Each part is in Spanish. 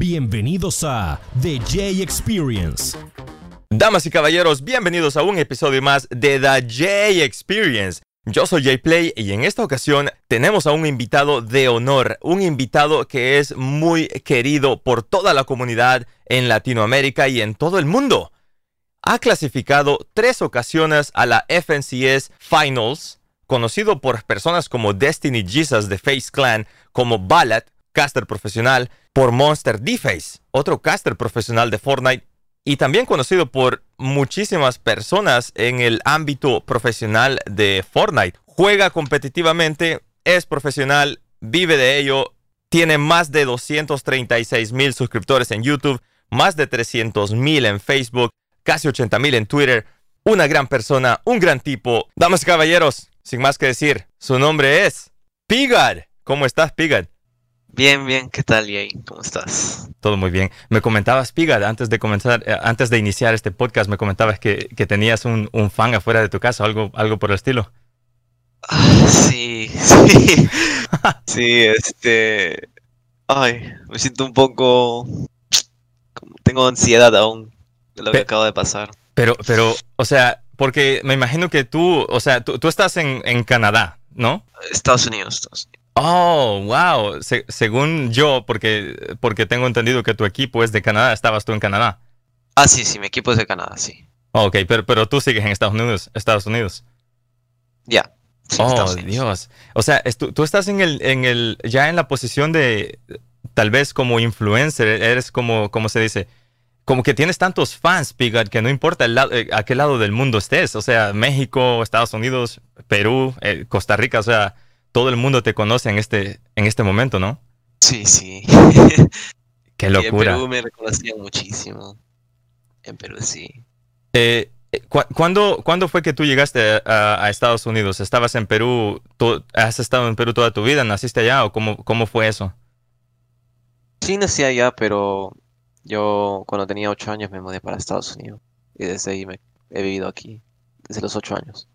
Bienvenidos a The J Experience. Damas y caballeros, bienvenidos a un episodio más de The J Experience. Yo soy Jay Play y en esta ocasión tenemos a un invitado de honor, un invitado que es muy querido por toda la comunidad en Latinoamérica y en todo el mundo. Ha clasificado tres ocasiones a la FNCS Finals, conocido por personas como Destiny Jesus de Face Clan, como Ballad, caster profesional, por Monster D-Face, otro caster profesional de Fortnite, y también conocido por muchísimas personas en el ámbito profesional de Fortnite. Juega competitivamente, es profesional, vive de ello, tiene más de 236 mil suscriptores en YouTube, más de 300 mil en Facebook, casi 80 mil en Twitter. Una gran persona, un gran tipo. Damas y caballeros, sin más que decir, su nombre es Pigad. ¿Cómo estás, Pigad? Bien, bien, ¿qué tal, Jay? ¿Cómo estás? Todo muy bien. Me comentabas, Pigad, antes de comenzar, eh, antes de iniciar este podcast, me comentabas que, tenías un, fan afuera de tu casa, algo, algo por el estilo. Ah, sí, sí. sí, este. Ay, me siento un poco. Tengo ansiedad aún de lo que acaba de pasar. Pero, pero, o sea, porque me imagino que tú, o sea, tú, estás en, en Canadá, ¿no? Estados Unidos, Estados Unidos. Oh, wow. según yo, porque, porque tengo entendido que tu equipo es de Canadá, estabas tú en Canadá. Ah, sí, sí, mi equipo es de Canadá, sí. ok, pero, pero tú sigues en Estados Unidos. Estados Unidos. Ya. oh, Dios. O sea, tú, estás en el, en el, ya en la posición de, tal vez como influencer, eres como, ¿cómo se dice? Como que tienes tantos fans, Pigat, que no importa el lado, eh, a qué lado del mundo estés. O sea, México, Estados Unidos, Perú, eh, Costa Rica, o sea, todo el mundo te conoce en este, en este momento, ¿no? Sí, sí. Qué locura. en Perú me reconocían muchísimo. En Perú sí. Eh, eh ¿cuándo, fue que tú llegaste a, Estados Unidos? ¿Estabas en Perú? ¿Has estado en Perú toda tu vida? ¿Naciste allá o cómo, cómo fue eso? Sí, nací allá, pero yo cuando tenía ocho años me mudé para Estados Unidos. Y desde ahí me he vivido aquí, desde los ocho años.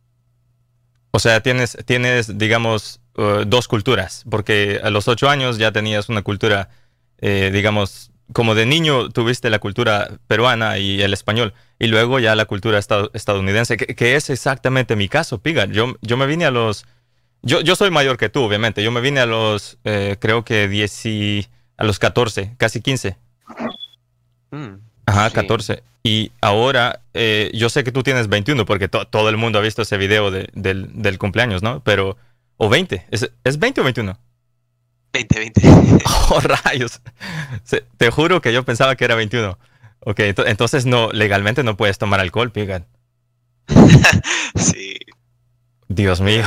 O sea, tienes, tienes digamos, uh, dos culturas, porque a los ocho años ya tenías una cultura, eh, digamos, como de niño tuviste la cultura peruana y el español, y luego ya la cultura estadounidense, que, es exactamente mi caso, Piga. Yo, yo me vine a los... Yo, yo soy mayor que tú, obviamente. Yo me vine a los, eh, creo que 10 y, a los 14, casi 15. Mm. Ajá, 14. Y ahora, eh, yo sé que tú tienes 21 porque todo el mundo ha visto ese video del, cumpleaños, ¿no? Pero, o 20, ¿es, ¿es 20 o 21? 20, 20. Oh, rayos. te juro que yo pensaba que era 21. Ok, entonces no, legalmente no puedes tomar alcohol, Pigan. sí. Dios mío.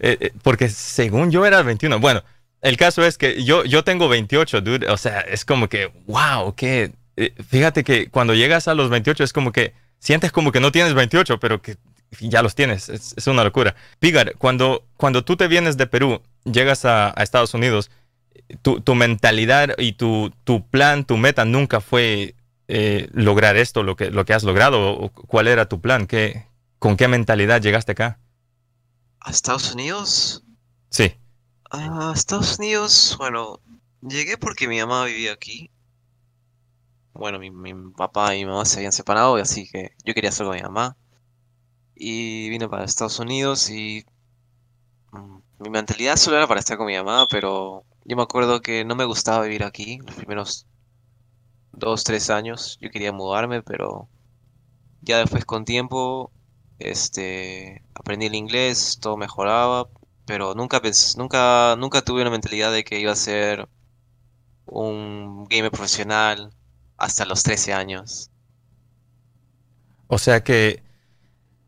Eh, eh, porque según yo era 21. Bueno, el caso es que yo, yo tengo 28, dude. O sea, es como que, wow, qué eh, fíjate que cuando llegas a los 28 es como que sientes como que no tienes 28, pero que ya los tienes. Es, una locura. Pigar, cuando, cuando tú te vienes de Perú, llegas a, Estados Unidos, tu, mentalidad y tu, plan, tu meta nunca fue eh, lograr esto, lo que, lo que has logrado. ¿Cuál era tu plan? ¿Qué, ¿Con qué mentalidad llegaste acá? ¿A Estados Unidos? Sí. A Estados Unidos, bueno, llegué porque mi mamá vivía aquí bueno, mi, papá y mi mamá se habían separado, así que yo quería hacer con mi mamá. Y vine para Estados Unidos y mm, mi mentalidad solo era para estar con mi mamá, pero yo me acuerdo que no me gustaba vivir aquí los primeros dos, tres años. Yo quería mudarme, pero ya después con tiempo, este, aprendí el inglés, todo mejoraba, pero nunca pensé, nunca, nunca tuve una mentalidad de que iba a ser un gamer profesional hasta los 13 años. O sea que,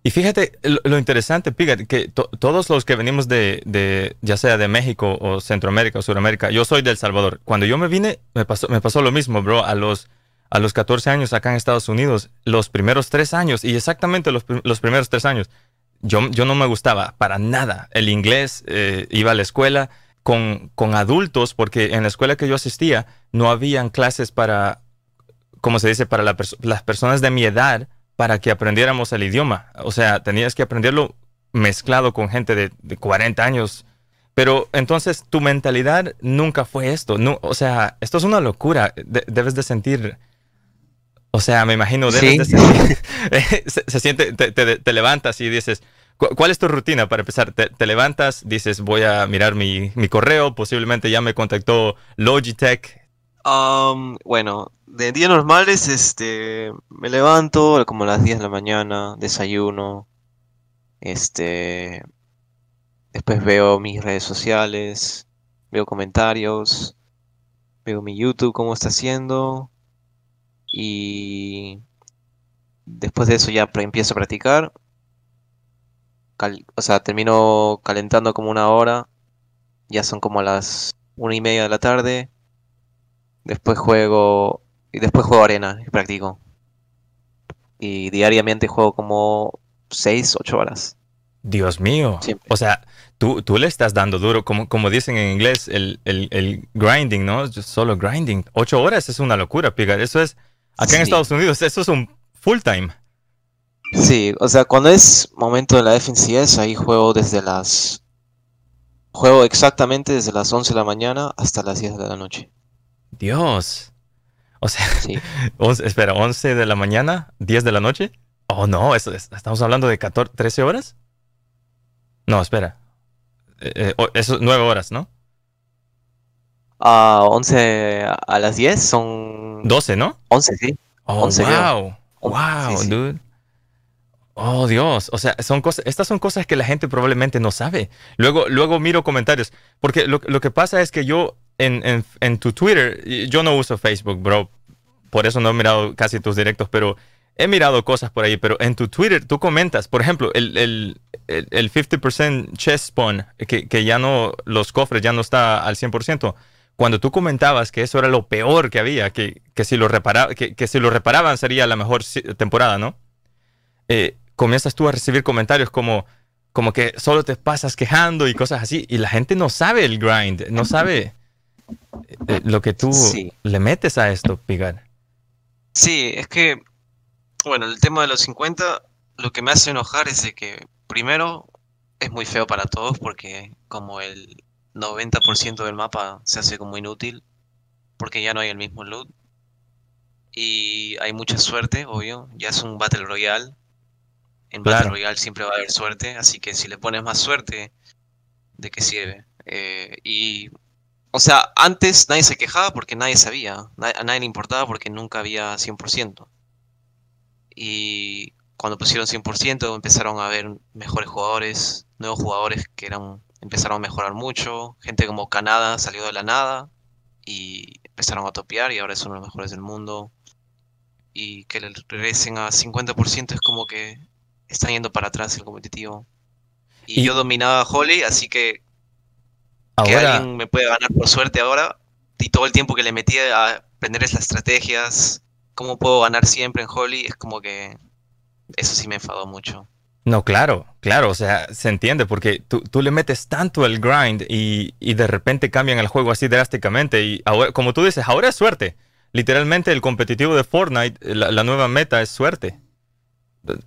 y fíjate lo, interesante, fíjate que todos los que venimos de, ya sea de México o Centroamérica o Sudamérica, yo soy del Salvador. Cuando yo me vine, me pasó, me pasó lo mismo, bro, a los, a los 14 años acá en Estados Unidos, los primeros tres años, y exactamente los, primeros tres años, yo, yo no me gustaba para nada el inglés, eh, iba a la escuela con, con adultos, porque en la escuela que yo asistía no habían clases para como se dice, para las personas de mi edad para que aprendiéramos el idioma. O sea, tenías que aprenderlo mezclado con gente de, 40 años. Pero entonces tu mentalidad nunca fue esto. No, o sea, esto es una locura. De- debes de sentir. O sea, me imagino, debes Sí. de sentir. se, se siente, te, te- te levantas y dices. "¿Cu- ¿Cuál es tu rutina para empezar? Te, te levantas, dices, voy a mirar mi, mi correo, posiblemente ya me contactó Logitech. Am, bueno, de días normales, este, me levanto como a las 10 de la mañana, desayuno, este, después veo mis redes sociales, veo comentarios, veo mi YouTube cómo está haciendo y después de eso ya empiezo a practicar, o sea, termino calentando como una hora, ya son como las una y media de la tarde. Después juego. Y después juego arena y practico. Y diariamente juego como 6, 8 horas. Dios mío. Siempre. O sea, tú, tú le estás dando duro, como, como dicen en inglés, el, el- el grinding, ¿no? Just Solo grinding. Ocho horas es una locura, piga. Eso es, acá en. Estados Unidos, eso es un full time. Sí, o sea, cuando es momento de la FNCS, ahí juego desde las. Juego exactamente desde las 11 de la mañana hasta las 10 de la noche. Dios. O sea, Sí. espera, 11 de la mañana, 10 de la noche. Oh, no, eso es- estamos hablando de 14, 13 horas. No, espera. Eh, eh, eso es 9 horas, ¿no? A 11 a- las 10 son. 12, ¿no? 11, sí. Oh, 11 creo. wow. Wow, Sí, sí. dude. Oh, Dios. O sea, son cosas, estas son cosas que la gente probablemente no sabe. Luego, luego miro comentarios. Porque lo, lo que pasa es que yo en, en- en tu Twitter, yo no uso Facebook, bro. Por eso no he mirado casi tus directos, pero he mirado cosas por ahí. Pero en tu Twitter tú comentas, por ejemplo, el, el, el, el 50% chest spawn, que, que ya no, los cofres ya no está al 100%. Cuando tú comentabas que eso era lo peor que había, que, que si, lo repara, que, que si lo reparaban sería la mejor temporada, ¿no? Eh, comienzas tú a recibir comentarios como, como que solo te pasas quejando y cosas así, y la gente no sabe el grind, no sabe lo que tú Sí. le metes a esto, Pigar. Sí, es que, bueno, el tema de los 50, lo que me hace enojar es de que, primero, es muy feo para todos porque como el 90% del mapa se hace como inútil, porque ya no hay el mismo loot. Y hay mucha suerte, obvio, ya es un Battle Royale. En Battle. Royale siempre va a haber suerte, así que si le pones más suerte, ¿de qué sirve? Eh, y o sea, antes nadie se quejaba porque nadie sabía, a nadie le importaba porque nunca había 100%. Y cuando pusieron 100% empezaron a haber mejores jugadores, nuevos jugadores que eran, empezaron a mejorar mucho, gente como Canadá salió de la nada y empezaron a topear y ahora son los mejores del mundo. Y que le regresen a 50% es como que están yendo para atrás el competitivo. Y, Y- yo dominaba a Holly, así que que Ahora, alguien me puede ganar por suerte ahora y todo el tiempo que le metí a aprender las estrategias, cómo puedo ganar siempre en Holly, es como que eso sí me enfadó mucho. no, claro, claro, o sea, se entiende porque tú, tú le metes tanto el grind y, y de repente cambian el juego así drásticamente y ahora, como tú dices, ahora es suerte. Literalmente el competitivo de Fortnite, la, la nueva meta es suerte.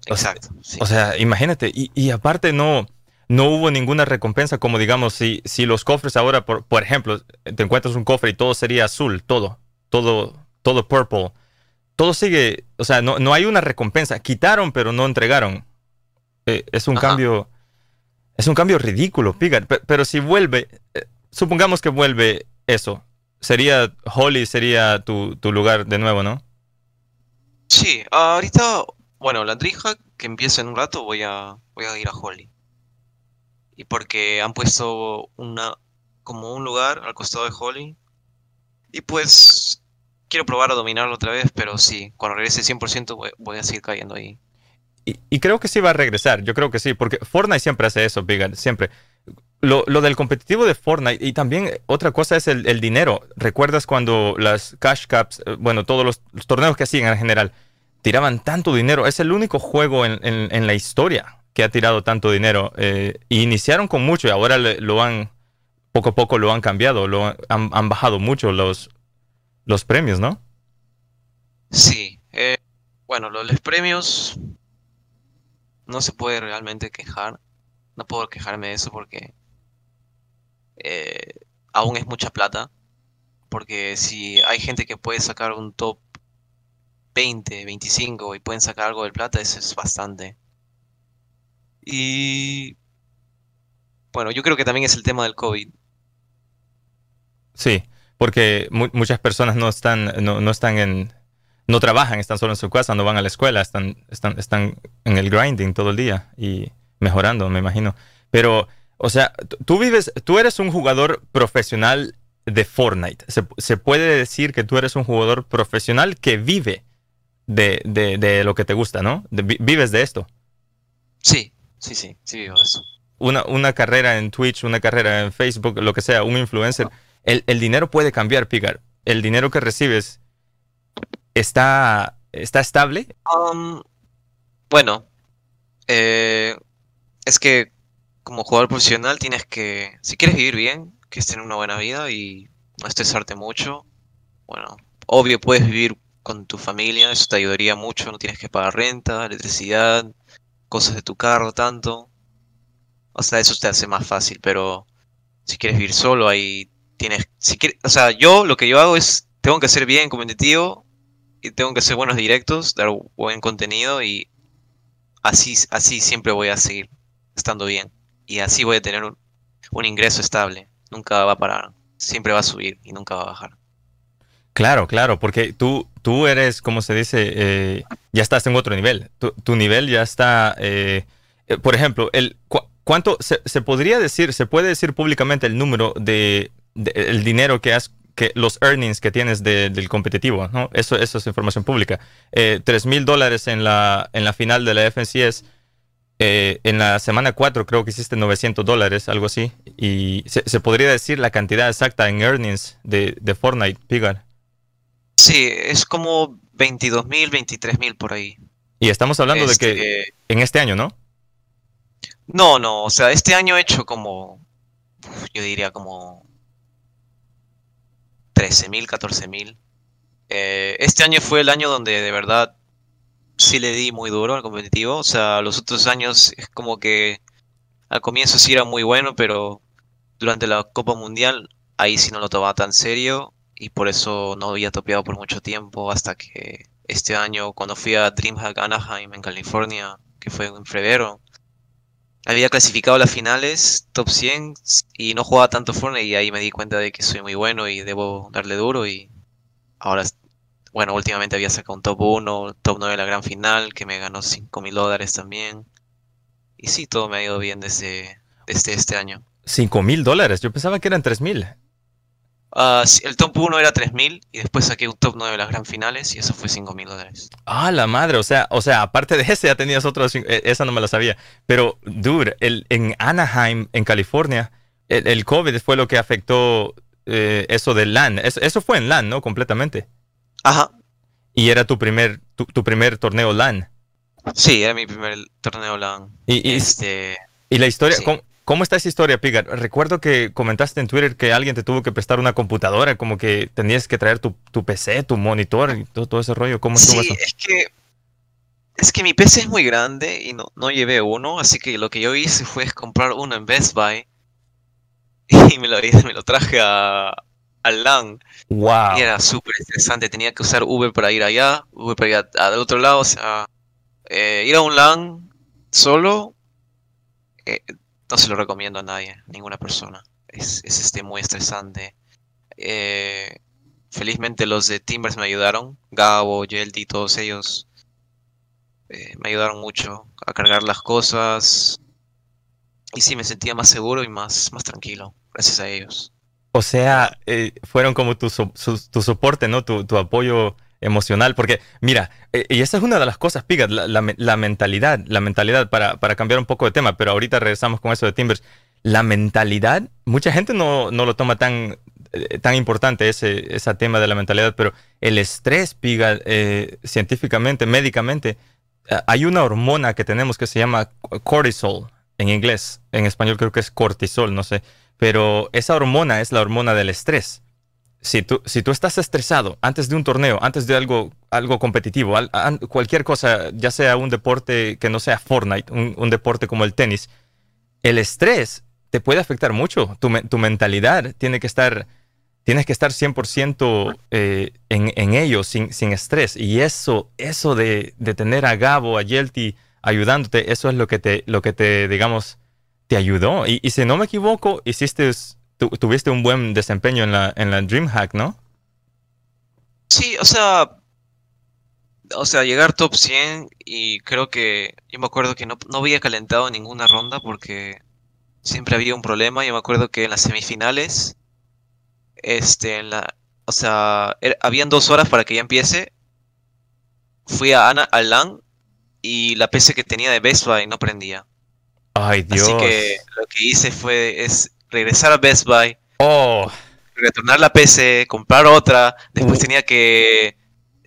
O sea, Exacto. sí. O sea, imagínate, y, y aparte no, no hubo ninguna recompensa, como digamos, si, si los cofres ahora, por, por ejemplo, te encuentras un cofre y todo sería azul, todo, todo, todo purple, todo sigue, o sea, no, no hay una recompensa, quitaron pero no entregaron. Eh, es un Ajá. cambio, es un cambio ridículo, Pigar, Pe- pero si vuelve, eh, supongamos que vuelve eso, sería, Holly sería tu, tu lugar de nuevo, ¿no? Sí, ahorita, bueno, la Dreamhack que empieza en un rato voy a voy a ir a Holly. Y porque han puesto una como un lugar al costado de Holly. Y pues quiero probar a dominarlo otra vez, pero sí, cuando regrese 100% voy, voy a seguir cayendo ahí. Y, creo que sí va a regresar, yo creo que sí, porque Fortnite siempre hace eso, Bigan, siempre. Lo, lo del competitivo de Fortnite y también otra cosa es el, el dinero. ¿Recuerdas cuando las cash caps, eh, bueno, todos los, torneos que hacían en general, tiraban tanto dinero? Es el único juego en- en la historia que ha tirado tanto dinero. eh, iniciaron con mucho y ahora le- lo han, poco a poco lo han cambiado, lo han, han- bajado mucho los, los premios, ¿no? Sí, eh, bueno, lo- los premios no se puede realmente quejar. No puedo quejarme de eso porque eh, aún es mucha plata. Porque si hay gente que puede sacar un top 20, 25 y pueden sacar algo de plata, eso es bastante. Y bueno, yo creo que también es el tema del COVID. Sí, porque muchas personas no están, no, no, están en, no trabajan, están solo en su casa, no van a la escuela, están, están, están en el grinding todo el día y mejorando, me imagino. Pero, o sea, tú vives, tú eres un jugador profesional de Fortnite. Se, se puede decir que tú eres un jugador profesional que vive de, de, de lo que te gusta, ¿no? vives de esto. Sí, sí, sí, sí vivo de eso. Una, una carrera en Twitch, una carrera en Facebook, lo que sea, un influencer. El, el dinero puede cambiar, Pigar. El dinero que recibes está, está estable. Um, bueno, eh, es que como jugador profesional tienes que, si quieres vivir bien, que tener una buena vida y no estresarte mucho. Bueno, obvio puedes vivir con tu familia, eso te ayudaría mucho, no tienes que pagar renta, electricidad, cosas de tu carro tanto. O sea, eso te hace más fácil, pero si quieres vivir solo ahí tienes, si quieres, o sea, yo lo que yo hago es, tengo que ser bien competitivo y tengo que hacer buenos directos, dar buen contenido y así, así siempre voy a seguir estando bien. Y así voy a tener un, un ingreso estable. Nunca va a parar. Siempre va a subir y nunca va a bajar. Claro, claro, porque tú, tú eres, como se dice, eh, ya estás en otro nivel. Tu, nivel ya está, eh, eh, por ejemplo, el cuánto se, se, podría decir, se puede decir públicamente el número de, el dinero que has, que los earnings que tienes del competitivo, ¿no? Eso, eso es información pública. Tres mil dólares en la, en la final de la FNCS eh, en la semana 4 creo que hiciste 900 dólares, algo así. Y se, podría decir la cantidad exacta en earnings de, Fortnite, Pigar. Sí, es como 22 mil, 23 mil por ahí. Y estamos hablando de que este, en este año, ¿no? No, no, o sea, este año he hecho como, yo diría como 13 mil, 14 mil. Eh, este año fue el año donde de verdad sí le di muy duro al competitivo. O sea, los otros años es como que al comienzo sí era muy bueno, pero durante la Copa Mundial ahí sí no lo tomaba tan serio y por eso no había topeado por mucho tiempo hasta que este año cuando fui a DreamHack Anaheim en California, que fue en febrero, había clasificado las finales, top 100 y no jugaba tanto Fortnite y ahí me di cuenta de que soy muy bueno y debo darle duro y ahora bueno, últimamente había sacado un top 1, top 9 de la gran final, que me ganó 5 mil dólares también. Y sí, todo me ha ido bien desde, desde este año. 5 mil dólares, yo pensaba que eran 3 mil. Uh, el top 1 era 3 mil y después saqué un top 9 de las gran finales y eso fue 5 mil dólares. Ah, la madre, o sea, o sea, aparte de ese ya tenías otros, eh, esa no me la sabía. Pero, dude, el, en Anaheim, en California, el, COVID fue lo que afectó eh, eso del LAN. Eso, eso fue en LAN, ¿no? Completamente. Ajá. Y era tu primer, tu, primer torneo LAN. Sí, era mi primer torneo LAN. Y, este... y la historia, ¿cómo, está esa historia, Pigar? Recuerdo que comentaste en Twitter que alguien te tuvo que prestar una computadora, como que tenías que traer tu, PC, tu monitor y todo, ese rollo. ¿Cómo estuvo sí, es que es que mi PC es muy grande y no, no llevé uno, así que lo que yo hice fue comprar uno en Best Buy y me lo, me lo traje a, al LAN. Wow. Y era súper estresante. Tenía que usar Uber para ir allá, Uber para ir al otro lado. O sea, eh, ir a un LAN solo eh, no se lo recomiendo a nadie, ninguna persona. Es, es este, muy estresante. Eh, felizmente los de Timbers me ayudaron. Gabo, Yeldi, todos ellos me ayudaron mucho a cargar las cosas. Y sí, me sentía más seguro y más, más tranquilo, gracias a ellos. O sea, eh, fueron como tu, tu soporte, ¿no? Tu, tu, apoyo emocional. Porque, mira, eh, y esa es una de las cosas, Pigat, la, la, mentalidad, la mentalidad, para, para, cambiar un poco de tema, pero ahorita regresamos con eso de Timbers. La mentalidad, mucha gente no, no lo toma tan, eh, tan importante ese, ese tema de la mentalidad, pero el estrés, Pigat, científicamente, médicamente, hay una hormona que tenemos que se llama cortisol en inglés, en español creo que es cortisol, no sé pero esa hormona es la hormona del estrés. Si tú, si tú estás estresado antes de un torneo, antes de algo, algo competitivo, cualquier cosa, ya sea un deporte que no sea Fortnite, un, deporte como el tenis, el estrés te puede afectar mucho. Tu, tu mentalidad tiene que estar, tienes que estar 100% eh, en, en, ello, sin, sin, estrés. Y eso, eso de, de, tener a Gabo, a Yelty ayudándote, eso es lo que te, lo que te digamos, te ayudó. Y, y si no me equivoco, hiciste, tu, tuviste un buen desempeño en la, en la DreamHack, ¿no? Sí, o sea, o sea, llegar top 100 y creo que yo me acuerdo que no, no había calentado ninguna ronda porque siempre había un problema. Yo me acuerdo que en las semifinales, este, en la, o sea, habían dos horas para que ya empiece. Fui a Ana al LAN y la PC que tenía de Best Buy no prendía. Ay, Dios. Así que lo que hice fue es regresar a Best Buy. Oh. Retornar la PC, comprar otra. Después Uh. tenía que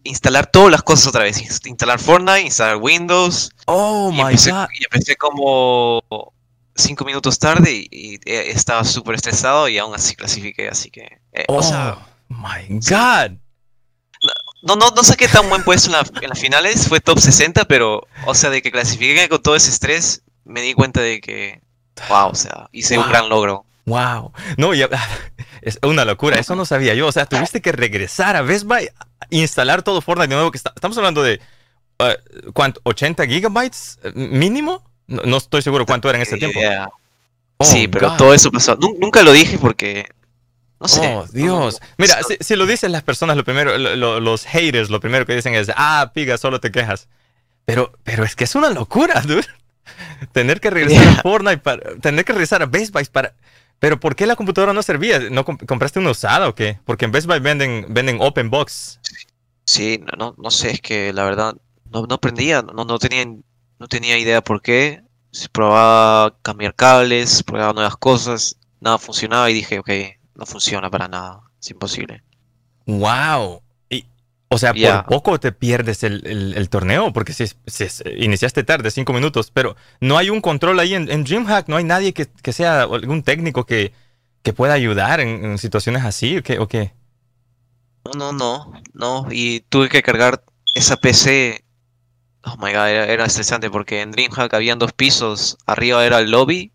instalar todas las cosas otra vez. Instalar Fortnite, instalar Windows. Oh, y my empecé, God. y empecé como cinco minutos tarde y, y, eh, estaba súper estresado y aún así clasifiqué. Así que, eh, Oh, o sea, my God. no, no, no saqué tan buen puesto en, la- en las finales. Fue top 60, pero, o sea, de que clasifiqué con todo ese estrés, me di cuenta de que, wow, o sea, hice Wow. un gran logro. Wow. No, ya, es una locura. Eso no sabía yo. O sea, tuviste que regresar a Best Buy, instalar todo Fortnite de nuevo. Que está- estamos hablando de, eh, ¿cuánto? ¿80 gigabytes eh, mínimo? No, no estoy seguro cuánto era en ese tiempo. Yeah. Oh, sí, pero God. todo eso pasó. Nu- nunca lo dije porque, no sé. Oh, Dios. Mira, si, si lo dicen las personas, lo primero, lo- lo- los haters, lo primero que dicen es, ah, piga, solo te quejas. Pero, pero es que es una locura, dude. Tener que regresar a Yeah. Fortnite, para, tener que regresar a Best Buy para... Pero ¿por qué la computadora no servía? ¿No comp- compraste una usada o qué? Porque en Best Buy venden, venden open box. Sí, no, no, no sé, es que la verdad no, no aprendía, no, no tenía, no tenía idea por qué. Se probaba cambiar cables, probaba nuevas cosas, nada funcionaba y dije, ok, no funciona para nada, es imposible. Wow. O sea, por poco te pierdes el, el- el torneo, porque si, iniciaste tarde, cinco minutos, pero no hay un control ahí en, en DreamHack, no hay nadie que, que sea algún técnico que, que pueda ayudar en, en situaciones así, ¿o qué? ¿O qué? No, no, no, no, y tuve que cargar esa PC. Oh my god, era, era estresante porque en DreamHack habían dos pisos, arriba era el lobby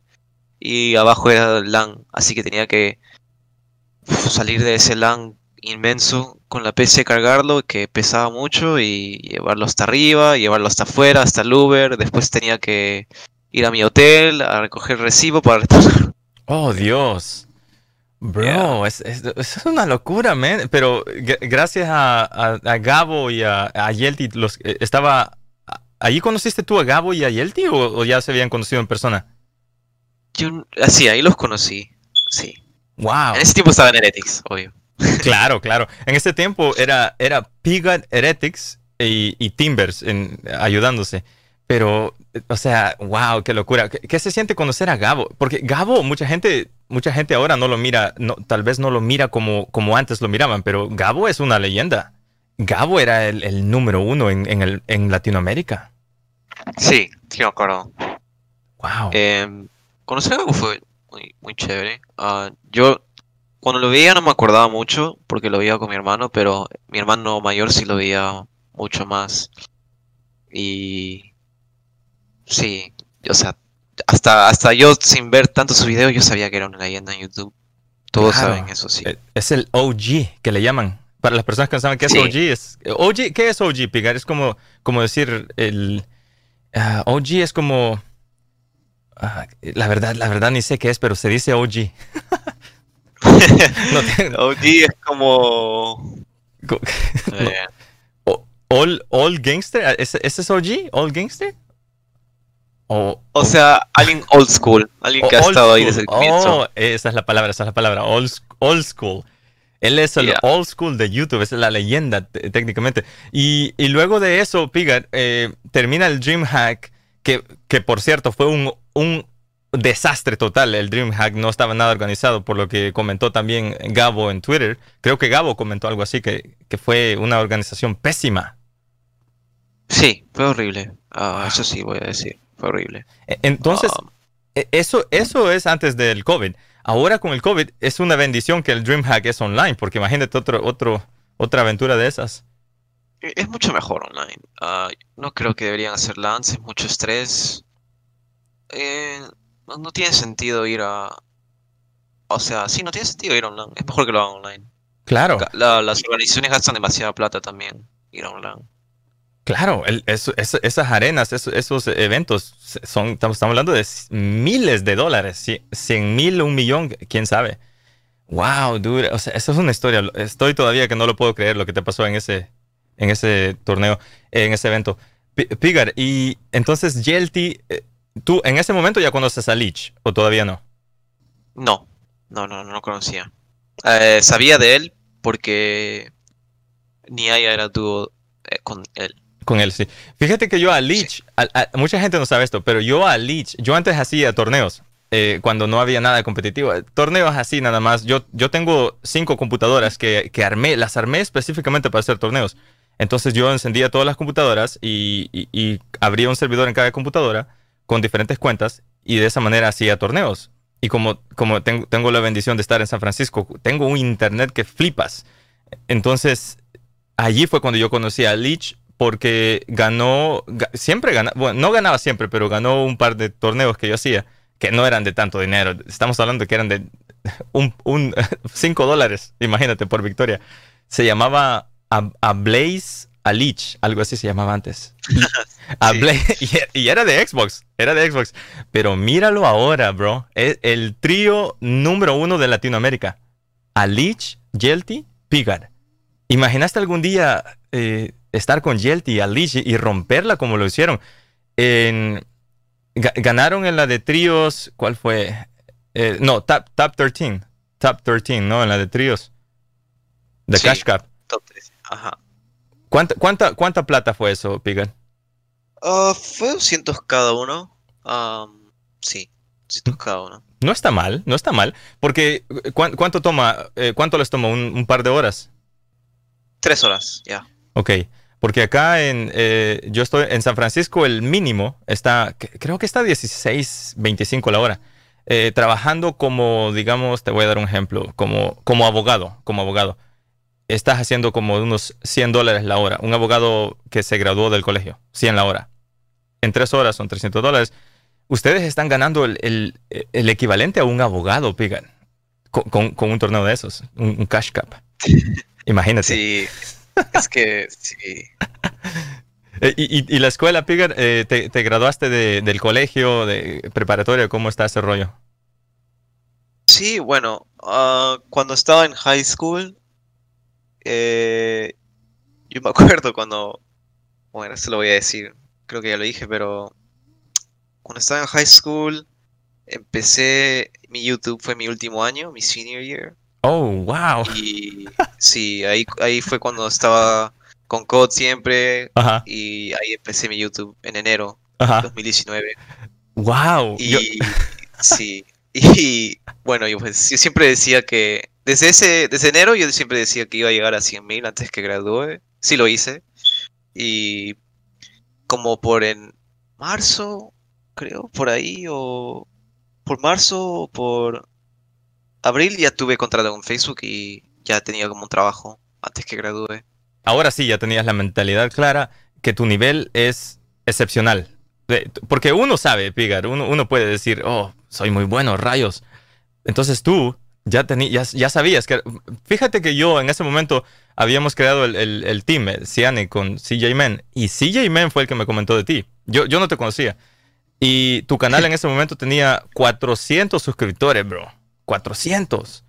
y abajo era el LAN, así que tenía que salir de ese LAN inmenso con la PC, cargarlo, que pesaba mucho y llevarlo hasta arriba, llevarlo hasta afuera, hasta el Uber, después tenía que ir a mi hotel a recoger el recibo para retornar. Oh, Dios. Bro, es, es- es una locura, man. Pero gracias a, a- a Gabo y a, a Yelty, los, eh, estaba... ¿Ahí conociste tú a Gabo y a Yelty o, o ya se habían conocido en persona? Yo, así, ahí los conocí, sí. Wow. En ese tiempo estaba en Heretics, obvio. Claro, claro. En ese tiempo era, era Pigot, Heretics y, y Timbers en- ayudándose. Pero, o sea, wow, qué locura. ¿Qué, qué se siente conocer a Gabo? Porque Gabo, mucha gente, mucha gente ahora no lo mira, no, tal vez no lo mira como, como antes lo miraban, pero Gabo es una leyenda. Gabo era el, el número uno en, en, el, en Latinoamérica. Sí, sí me acuerdo. Wow. Eh, conocer a Gabo fue muy, muy chévere. Ah, yo cuando lo veía no me acordaba mucho porque lo veía con mi hermano, pero mi hermano mayor sí lo veía mucho más. Y sí, o sea, hasta, hasta yo sin ver tantos sus videos yo sabía que era una leyenda en YouTube. Todos Claro. saben eso, sí. Eh, Es el OG que le llaman. Para las personas que no saben qué es Sí. OG, es, OG, ¿qué es OG, Pigar? Es como, como decir, el ah, OG es como, ah, la verdad, la verdad ni sé qué es, pero se dice OG. No tengo- OG es como... co- eh, o- all, all Gangster, ¿ese, ese es OG? ¿All Gangster? O, o sea, alguien old school, alguien que ha estado ahí desde el comienzo. Oh, esa es la palabra, esa es la palabra, old, old school. Él es el Yeah. old school de YouTube, es la leyenda técnicamente. Y, y luego de eso, Pigat, eh, termina el DreamHack, que, que por cierto fue un, un desastre total. El DreamHack no estaba nada organizado, por lo que comentó también Gabo en Twitter. Creo que Gabo comentó algo así, que, que fue una organización pésima. Sí, fue horrible. Ah. Eso sí voy a decir, fue horrible. E- Entonces, Ah, E- Eso, eso es antes del COVID. Ahora con el COVID es una bendición que el DreamHack es online, porque imagínate otro, otro, otra aventura de esas. e- es mucho mejor online. Ah, no creo que deberían hacer LANs, es mucho estrés. Eh, no, no tiene sentido ir a... O sea, sí, no tiene sentido ir online. Es mejor que lo hagan online. Claro, la- las organizaciones gastan demasiada plata también ir online. claro, el- eso- eso- esas arenas, eso- esos eventos son, estamos, estamos hablando de miles de dólares, ci- cien mil, un millón, quién sabe. Wow, dude, o sea, eso es una historia. Estoy todavía que no lo puedo creer lo que te pasó en ese, en ese torneo, en ese evento. Pi- Pigar, y entonces Yelty, eh, tú en ese momento ya conoces a Leech, o todavía no? No, no, no, no lo conocía. Eh, sabía de él porque Niaya era dúo eh, con él. Con él, sí. Fíjate que yo a Leech, a- a- mucha gente no sabe esto, pero yo a Leech, yo antes hacía torneos, eh, cuando no había nada competitivo, torneos así nada más. Yo, yo tengo cinco computadoras que, que armé, las armé específicamente para hacer torneos. Entonces yo encendía todas las computadoras y, y- y abría un servidor en cada computadora con diferentes cuentas y de esa manera hacía torneos. Y como, como tengo, tengo la bendición de estar en San Francisco, tengo un internet que flipas. Entonces, allí fue cuando yo conocí a Leech porque ganó, ga- siempre ganaba, bueno, no ganaba siempre, pero ganó un par de torneos que yo hacía, que no eran de tanto dinero. Estamos hablando que eran de un, un 5 dólares, imagínate, por victoria. Se llamaba a, a Blaze a Leech, algo así se llamaba antes. Sí. Blaze- y, y era de Xbox, era de Xbox. Pero míralo ahora, bro. Es el trío número uno de Latinoamérica. A Leech, Yelty, Pigar. ¿Imaginaste algún día eh, estar con Yelty y a Leech y romperla como lo hicieron? En- ganaron en la de tríos, ¿cuál fue? Eh, no, Top, top 13. Top 13, ¿no? En la de tríos. De Sí. Cash Cup. Top 13. Ajá. ¿Cuánta, cuánta, ¿Cuánta plata fue eso, Pigar? Ah, fue 200 cada uno. Sí, 200 cada uno. No está mal, no está mal. Porque, eh, ¿cuán- ¿cuánto toma? eh, ¿Cuánto les toma? ¿Un, un par de horas? Tres horas, ya. Ok. Porque acá en, eh, yo estoy en San Francisco, el mínimo está, creo que está 16, 25 la hora. Eh, trabajando como, digamos, te voy a dar un ejemplo, como, como abogado, como abogado. Estás haciendo como unos 100 dólares la hora. Un abogado que se graduó del colegio, 100 la hora. En tres horas son 300 dólares. Ustedes están ganando el, el- el equivalente a un abogado, Pigan, con, con- con un torneo de esos, un, un cash cup. Imagínate. Sí, es que sí. Eh, Y, y- y la escuela, Pigar, eh, te, te graduaste de- del colegio, de preparatoria? ¿Cómo está ese rollo? Sí, bueno, ah, cuando estaba en high school, eh, yo me acuerdo cuando, bueno, eso lo voy a decir, creo que ya lo dije, pero cuando estaba en high school, empecé, mi YouTube fue mi último año, mi senior year, Oh, wow. y sí, ahí, ahí fue cuando estaba con COD siempre, Ajá, y ahí empecé mi YouTube en enero ajá. 2019. Wow. Y Yo- sí, y bueno, yo, pues, yo siempre decía que desde ese, desde enero yo siempre decía que iba a llegar a 100.000 antes que gradúe. Sí lo hice. Y como por en marzo, creo, por ahí, o por marzo o por abril ya tuve contrato con Facebook y ya tenía como un trabajo antes que gradúe. ahora sí ya tenías la mentalidad clara que tu nivel es excepcional. Porque uno sabe, Pigar, uno, uno puede decir, oh, soy muy bueno, rayos. Entonces tú ya, tení- ya, ya sabías que... Fíjate que yo en ese momento habíamos creado el, el, el team, eh, Ciane, con CJ Men, y CJ Men fue el que me comentó de ti. Yo, yo no te conocía. Y tu canal en ese momento tenía 400 suscriptores, bro. 400.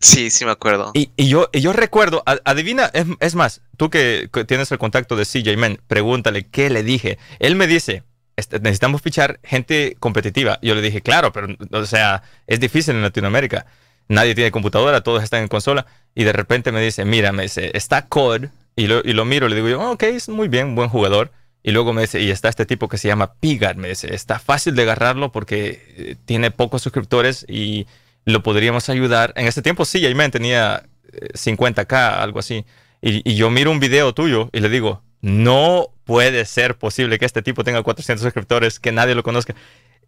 Sí, sí me acuerdo. Y, y yo, y yo recuerdo, adivina, es, es más, tú que, que tienes el contacto de CJ Men, pregúntale qué le dije. Él me dice, "Este, necesitamos fichar gente competitiva. Yo le dije, claro, pero, o sea, es difícil en Latinoamérica. Nadie tiene computadora, todos están en consola. Y de repente me dice, mira, me dice, está COD. Y lo, y lo miro, le digo yo, "Oh, ok, es muy bien, buen jugador. Y luego me dice, y está este tipo que se llama Pigar, me dice, está fácil de agarrarlo porque eh, tiene pocos suscriptores y lo podríamos ayudar. En ese tiempo sí, Jayman tenía eh, 50k, algo así. Y yo miro un video tuyo y le digo, no puede ser posible que este tipo tenga 400 suscriptores, que nadie lo conozca.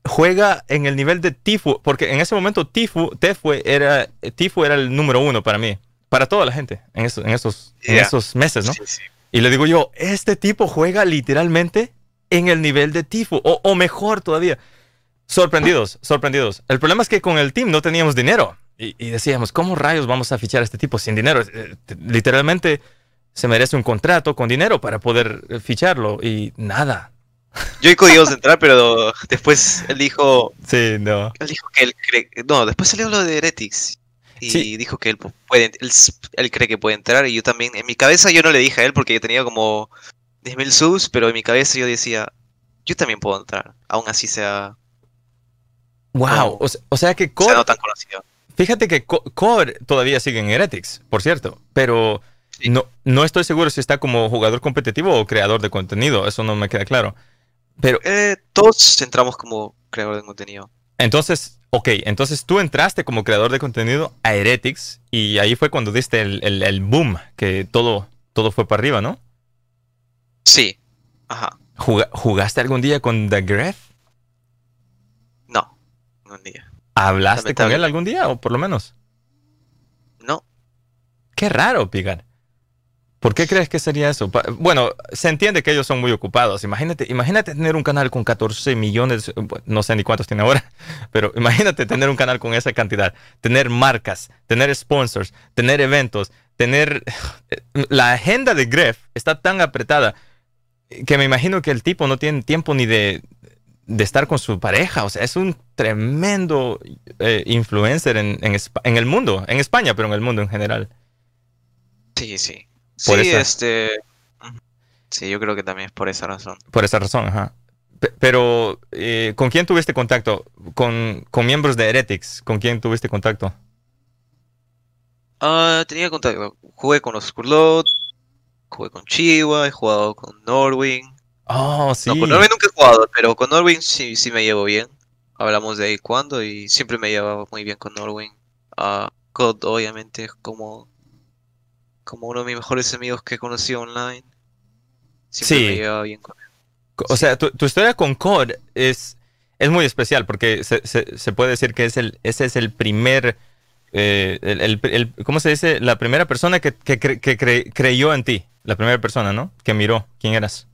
Juega en el nivel de Tifu, porque en ese momento Tifu, Tefu era, Tifu era el número uno para mí, para toda la gente en esos, en esos, en Yeah. esos meses, ¿no? Sí, sí. Y le digo yo, este tipo juega literalmente en el nivel de Tifu, o, o mejor todavía. Sorprendidos, sorprendidos. El problema es que con el team no teníamos dinero. Y, y decíamos, ¿cómo rayos vamos a fichar a este tipo sin dinero? Eh, t- literalmente se merece un contrato con dinero para poder eh, ficharlo. Y nada. Yo y códigos de entrar, pero después él dijo, Sí, no. él dijo que él cree, no, después salió lo de Heretics y Sí. dijo que él pu- puede, él, él cree que puede entrar y yo también, en mi cabeza yo no le dije a él porque yo tenía como 10.000 subs, pero en mi cabeza yo decía, yo también puedo entrar, aún así sea, Wow. O, se- o sea que sea COD, no tan conocido. fíjate que Co- COD todavía sigue en Heretics, por cierto. Pero Sí. no, no estoy seguro si está como jugador competitivo o creador de contenido. Eso no me queda claro. Pero Eh, todos entramos como creador de contenido. Entonces, ok, entonces tú entraste como creador de contenido a Heretics y ahí fue cuando diste el, el- el boom, que todo, todo fue para arriba, ¿no? Sí, ajá, Juga- ¿Jugaste algún día con The Gref? no, un día, ¿Hablaste con él algún día o por lo menos? no, Qué raro, Pigar. ¿Por qué crees que sería eso? Bueno, se entiende que ellos son muy ocupados. Imagínate, imagínate tener un canal con 14 millones, eh, no sé ni cuántos tiene ahora, pero imagínate tener un canal con esa cantidad, tener marcas, tener sponsors, tener eventos, tener... La agenda de Gref está tan apretada que me imagino que el tipo no tiene tiempo ni de, de estar con su pareja. O sea, es un tremendo eh, influencer en, en en el mundo, en España, pero en el mundo en general. sí, sí, Por sí, esa- este, sí, yo creo que también es por esa razón. Por esa razón, ajá. Pe- Pero, eh, ¿con quién tuviste contacto? ¿Con, con miembros de Heretics? ¿Con quién tuviste contacto? Ah, tenía contacto. Jugué con los Skurlot, jugué con Chihuahua, he jugado con Norwing. Oh, sí. No, con Norwing nunca he jugado, pero con Norwing sí, sí me llevo bien. Hablamos de ahí cuando y siempre me llevaba muy bien con Norwing. Ah, COD obviamente es como, como uno de mis mejores amigos que he conocido online. Siempre Sí. me llevaba bien con él. O sea, tu, tu historia con COD es, es muy especial porque se, se- se puede decir que es el, ese es el primer, eh, el, el- el- ¿cómo se dice? La primera persona que, que cre- que cre- creyó en ti. La primera persona, ¿no? Que miró quién eras.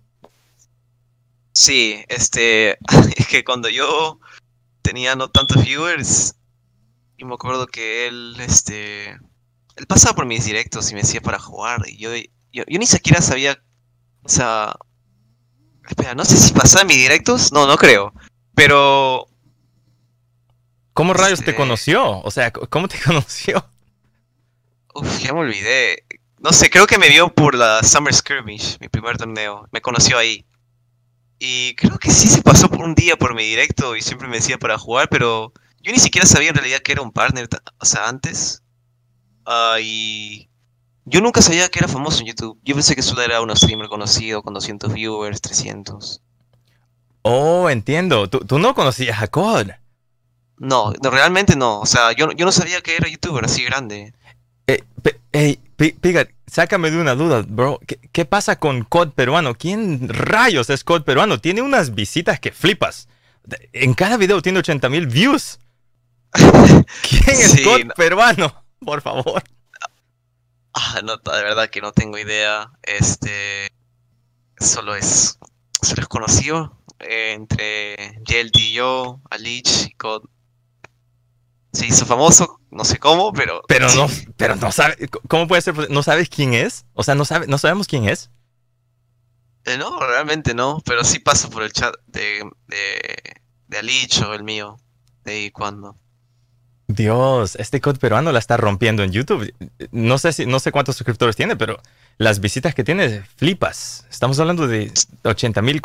Sí, este, es que cuando yo tenía no tantos viewers, y me acuerdo que él, este, él pasaba por mis directos y me decía para jugar, y yo, yo, yo ni siquiera sabía, o sea, espera, no sé si pasaba en mis directos, no, no creo, pero, ¿Cómo rayos te Este- conoció? O sea, ¿cómo te conoció? uff, ya me olvidé, no sé, creo que me vio por la Summer Skirmish, mi primer torneo, me conoció ahí. Y creo que sí se pasó por un día por mi directo y siempre me decía para jugar, pero yo ni siquiera sabía en realidad que era un partner, o sea, antes. Ah, y yo nunca sabía que era famoso en YouTube. Yo pensé que solo era un streamer conocido con 200 viewers, 300. Oh, entiendo. Tú, tú no conocías a COD. No, no, realmente no. O sea, yo, yo no sabía que era youtuber así grande. Eh, pe- ey, Pi- Pigat, sácame de una duda, bro. ¿Qué, qué pasa con COD peruano? ¿Quién rayos es COD peruano? Tiene unas visitas que flipas. En cada video tiene 80 mil views. ¿Quién es Sí, COD no. peruano? Por favor. Ah, no, de verdad que no tengo idea. Este. Solo es. Solo es conocido. eh, entre JLD y yo, Alich y COD. Se hizo famoso, no sé cómo, pero. Pero no, pero no sabes. ¿Cómo puede ser? ¿No sabes quién es? O sea, no, sabe, no sabemos quién es. Eh, no, realmente no, pero sí pasa por el chat de, de, de Alich o el mío. De ahí cuando. Dios, este COD peruano la está rompiendo en YouTube. No sé si, no sé cuántos suscriptores tiene, pero las visitas que tiene, flipas. Estamos hablando de 80 mil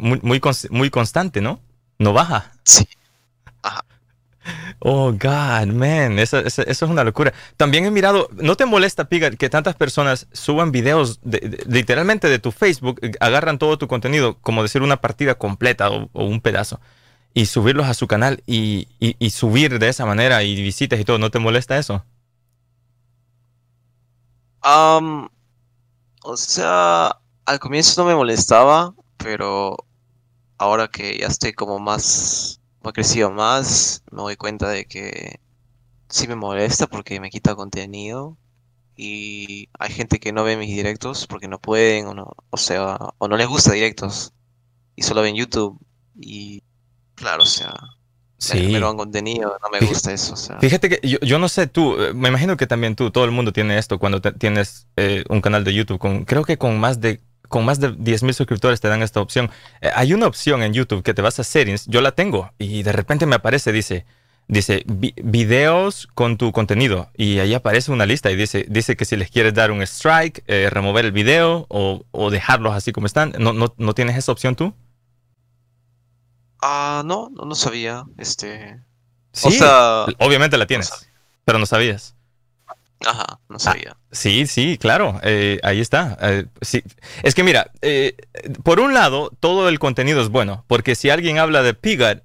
muy, muy, const- muy constante, ¿no? No baja. Sí. Oh, God, man, eso, eso- eso es una locura. También he mirado, ¿no te molesta, Piga, que tantas personas suban videos de- de- literalmente de tu Facebook, agarran todo tu contenido, como decir una partida completa o, o un pedazo, y subirlos a su canal y, y- subir de esa manera y visitas y todo? ¿No te molesta eso? Am, o sea, al comienzo no me molestaba, pero ahora que ya estoy como más, he crecido más, me doy cuenta de que sí me molesta porque me quita contenido y hay gente que no ve mis directos porque no pueden o no, o sea, o no les gusta directos y solo ven YouTube y claro, o sea, Sí. me lo han contenido, no me Fíjate- gusta eso, o sea. Fíjate que yo, yo no sé tú, eh, me imagino que también tú, todo el mundo tiene esto cuando te- tienes eh, un canal de YouTube con, creo que con más de, con más de 10 mil suscriptores te dan esta opción. Eh, hay una opción en YouTube que te vas a settings, yo la tengo y de repente me aparece, dice, dice "Vi- videos con tu contenido y ahí aparece una lista y dice, dice que si les quieres dar un strike, eh, remover el video o, o dejarlos así como están, ¿No, no, ¿no tienes esa opción tú? Ah, no, no, no sabía, este... Sí, O sea, obviamente la tienes, pero no sabías. ajá, no sabía. Sí, sí, claro, eh, ahí está. eh, sí. Es que mira, eh, por un lado, todo el contenido es bueno, porque si alguien habla de Pigat,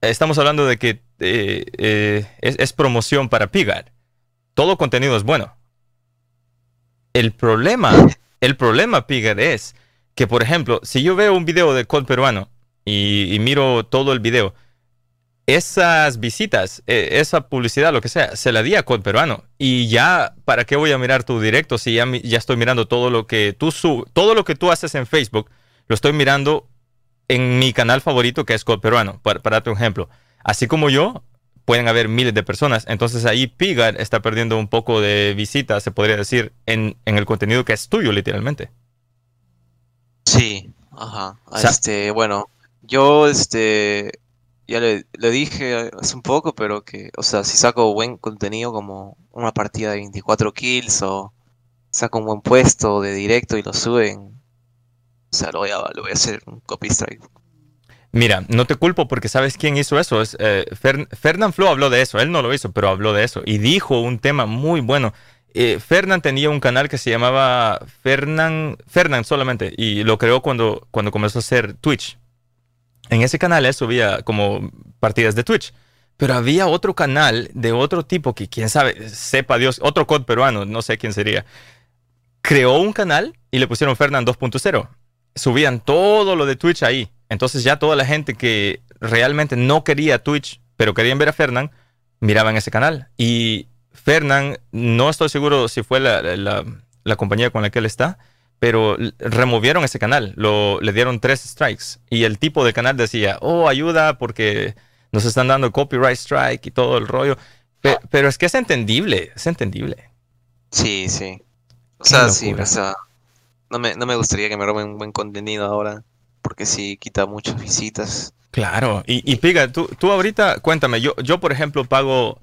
estamos hablando de que es, es promoción para Pigat. Todo contenido es bueno. El problema, el problema, Pigat, es que, por ejemplo, si yo veo un video de Code peruano y, y miro todo el video, esas visitas, eh, esa publicidad, lo que sea, se la di a Code Peruano. Y ya, ¿para qué voy a mirar tu directo si ya, ya estoy mirando todo lo que tú sub- todo lo que tú haces en Facebook, lo estoy mirando en mi canal favorito que es Code Peruano, para, para un ejemplo. Así como yo, pueden haber miles de personas. Entonces ahí Pigar está perdiendo un poco de visitas, se podría decir, en, en el contenido que es tuyo, literalmente. Sí, ajá. O sea- Este, bueno, yo este ya le, le dije hace un poco, pero que, o sea, si saco buen contenido como una partida de 24 kills o saco un buen puesto de directo y lo suben, o sea, lo voy a, lo voy a hacer un copy strike. Mira, no te culpo porque sabes quién hizo eso. Es, eh, Fer- Fernand Flo habló de eso. Él no lo hizo, pero habló de eso. Y dijo un tema muy bueno. Eh, Fernand tenía un canal que se llamaba Fernand, Fernand solamente. Y lo creó cuando, cuando comenzó a hacer Twitch. En ese canal él subía como partidas de Twitch. Pero había otro canal de otro tipo que quién sabe, sepa Dios, otro code peruano, no sé quién sería. Creó un canal y le pusieron Fernand 2.0 subían todo lo de Twitch ahí. Entonces ya toda la gente que realmente no quería Twitch, pero querían ver a Fernán, miraban ese canal. Y Fernán, no estoy seguro si fue la, la- la compañía con la que él está, pero removieron ese canal, lo, le dieron tres strikes. Y el tipo del canal decía, oh, ayuda porque nos están dando copyright strike y todo el rollo. Pe- pero es que es entendible, es entendible. Sí, sí. O Qué sea, sí, o sea, no me, no me gustaría que me roben buen contenido ahora, porque sí quita muchas visitas. Claro, y, y Piga, tú, tú ahorita, cuéntame, yo, yo por ejemplo pago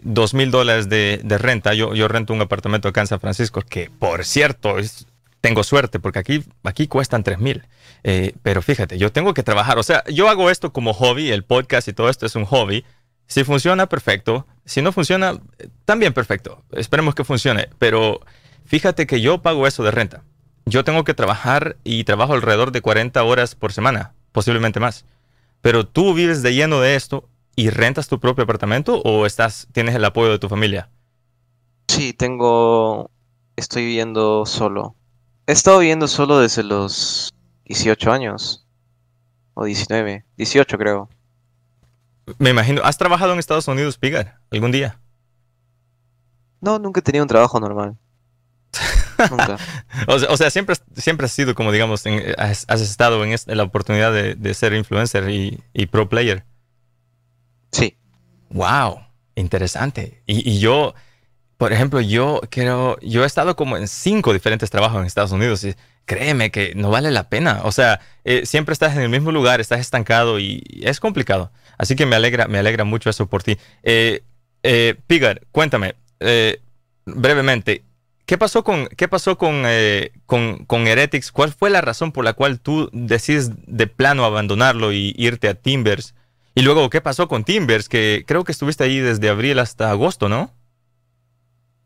dos mil dólares de, renta, yo, yo rento un apartamento acá en San Francisco, que por cierto, es- tengo suerte, porque aquí, aquí cuestan tres mil, Eh, pero fíjate, yo tengo que trabajar, o sea, yo hago esto como hobby, el podcast y todo esto es un hobby, si funciona, perfecto, si no funciona, eh, también perfecto, esperemos que funcione, pero fíjate que yo pago eso de renta. Yo tengo que trabajar y trabajo alrededor de 40 horas por semana, posiblemente más. Pero tú vives de lleno de esto y rentas tu propio apartamento o estás tienes el apoyo de tu familia. Sí, tengo, estoy viviendo solo. He estado viviendo solo desde los 18 años, o 19, 18 creo. Me imagino, ¿has trabajado en Estados Unidos, Pigar, algún día? No, nunca he tenido un trabajo normal. Nunca. O sea, o sea, siempre, has- siempre has sido como, digamos, en- has, has estado en, es- en la oportunidad de, de ser influencer y, y pro player. Sí, Wow, interesante. Y, yo, por ejemplo, yo creo, yo he estado como en cinco diferentes trabajos en Estados Unidos y créeme que no vale la pena. O sea, eh, siempre estás en el mismo lugar, estás estancado y, es complicado. Así que me alegra, me alegra mucho eso por ti. Eh, eh, Pigar, cuéntame eh, brevemente. ¿Qué pasó con, qué pasó con, con Heretics? ¿Cuál fue la razón por la cual tú decides de plano abandonarlo y irte a Timbers? Y luego, ¿qué pasó con Timbers? Que creo que estuviste ahí desde abril hasta agosto, ¿no?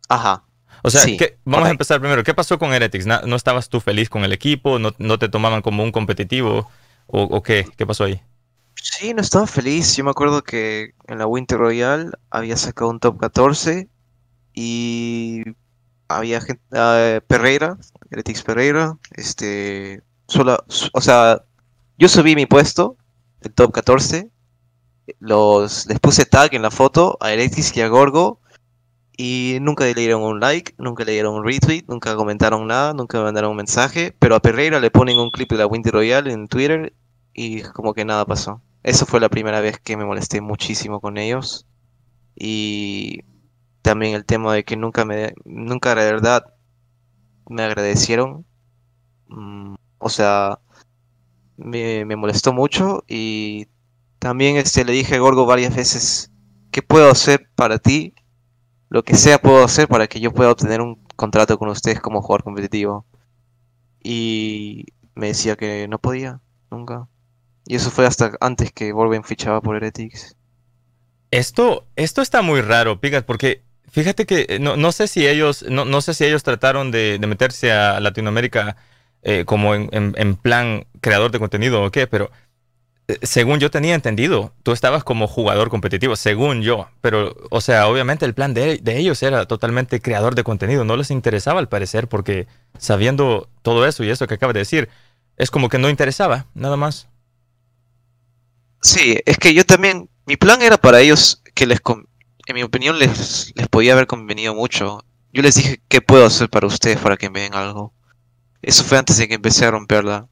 ajá. O sea, Sí, ¿qué- vamos a empezar primero. ¿Qué pasó con Heretics? ¿No estabas tú feliz con el equipo? ¿No, no te tomaban como un competitivo? ¿O, o qué? ¿Qué pasó ahí? Sí, no estaba feliz. Yo me acuerdo que en la Winter Royal había sacado un top 14 y había gente, ah, Pereira, Heretics Pereira, este, solo, o sea, yo subí mi puesto, el top 14, los, les puse tag en la foto a Heretics y a Gorgo y nunca le dieron un like, nunca le dieron un retweet, nunca comentaron nada, nunca me mandaron un mensaje, pero a Pereira le ponen un clip de la Winter Royal en Twitter y como que nada pasó. Eso fue la primera vez que me molesté muchísimo con ellos. Y también el tema de que nunca me, nunca de verdad me agradecieron. Mm, o sea, me, me molestó mucho y también este, le dije a Gorgo varias veces, ¿qué puedo hacer para ti? Lo que sea puedo hacer para que yo pueda obtener un contrato con ustedes como jugador competitivo. Y me decía que no podía, nunca. Y eso fue hasta antes que Volven fichaba por Heretics. Esto, esto está muy raro, Pigat, porque fíjate que eh, no, no sé si ellos, no, no, sé si ellos trataron de, meterse a Latinoamérica eh, como en, en, en, plan creador de contenido o qué, pero según yo tenía entendido, tú estabas como jugador competitivo, según yo, pero, o sea, obviamente el plan de, ellos era totalmente creador de contenido, no les interesaba al parecer, porque sabiendo todo eso y eso que acaba de decir, es como que no interesaba, nada más. Sí, es que yo también, mi plan era para ellos que les, en mi opinión, les, les podía haber convenido mucho. Yo les dije, ¿qué puedo hacer para ustedes para que me den algo? Eso fue antes de que empecé a romperla.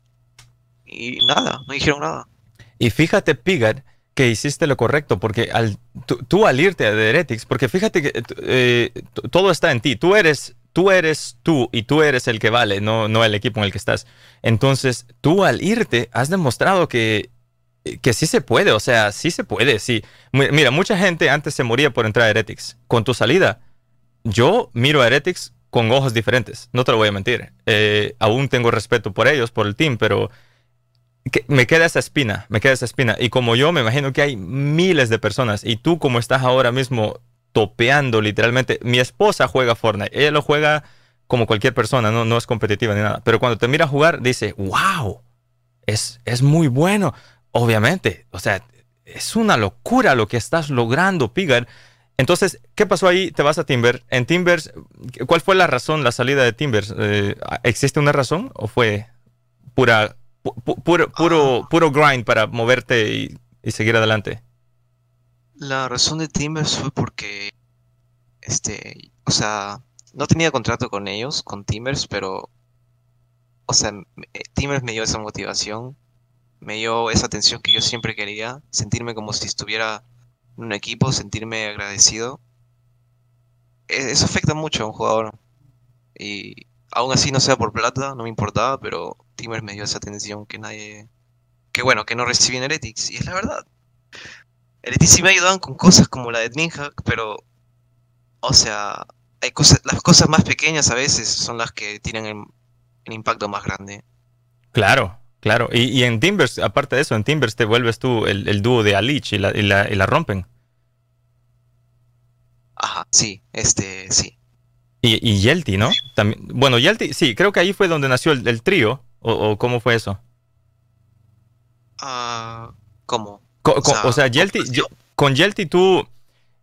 Y nada, no dijeron nada. Y fíjate, Pigat, que hiciste lo correcto, porque tú, tú al irte a Heretics, porque fíjate que eh, todo está en ti, tú eres, tú eres tú y tú eres el que vale, no, el equipo en el que estás. Entonces, tú al irte has demostrado que que sí se puede, o sea, sí se puede, sí. Mira, mucha gente antes se moría por entrar a Heretics. Con tu salida, yo miro a Heretics con ojos diferentes, no te lo voy a mentir. Eh, aún tengo respeto por ellos, por el team, pero me queda esa espina, me queda esa espina. Y como yo, me imagino que hay miles de personas, y tú como estás ahora mismo topeando literalmente, mi esposa juega Fortnite, ella lo juega como cualquier persona, no, no es competitiva ni nada, pero cuando te mira jugar, dice, wow, es, es muy bueno. Obviamente, o sea, es una locura lo que estás logrando, Pigar. Entonces, ¿qué pasó ahí? Te vas a Timber. En Timbers, ¿cuál fue la razón, la salida de Timbers? Eh, ¿Existe una razón o fue pura, pu puro, puro, ah. puro grind para moverte y, y, seguir adelante? La razón de Timbers fue porque, este, o sea, no tenía contrato con ellos, con Timbers, pero, o sea, Timbers me dio esa motivación me dio esa atención que yo siempre quería, sentirme como si estuviera en un equipo, sentirme agradecido. E-, eso afecta mucho a un jugador. Y aún así no sea por plata, no me importaba, pero Timers me dio esa atención que nadie... Que bueno, que no recibí en Heretics. Y es la verdad. Heretics sí me ayudaban con cosas como la de Ninja, pero... O sea, hay cosas, las cosas más pequeñas a veces son las que tienen el, el impacto más grande. Claro, Claro, y, y, en Timbers, aparte de eso, en Timbers te vuelves tú el, el dúo de Alich y la, y, la, y la, rompen. Ajá, sí, este, sí. Y, y Yelty, ¿no? También, bueno, Yelty, sí, creo que ahí fue donde nació el, el trío, o, o, ¿cómo fue eso? Uh, ¿Cómo? Co, o, sea, o sea, Yelty, con Yelty tú,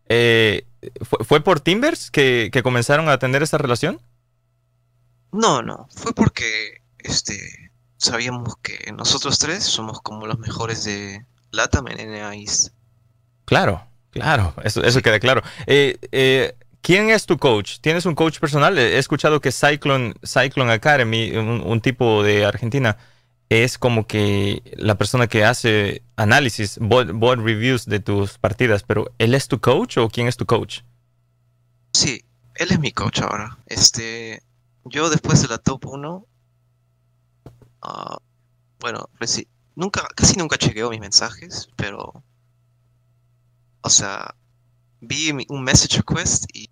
eh, ¿fue, ¿fue, por Timbers que, que comenzaron a tener esa relación? No, no, fue porque, este sabíamos que nosotros tres somos como los mejores de LATAM en NAIS. Claro, claro, eso, eso queda claro. Eh, eh, ¿Quién es tu coach? ¿Tienes un coach personal? He escuchado que Cyclone, Cyclone Academy, un, tipo de Argentina, es como que la persona que hace análisis, board, reviews de tus partidas, pero ¿él es tu coach o quién es tu coach? Sí, él es mi coach ahora. Este, yo después de la top 1 Uh, bueno, pues nunca, casi nunca chequeo mis mensajes, pero, o sea, vi un message request y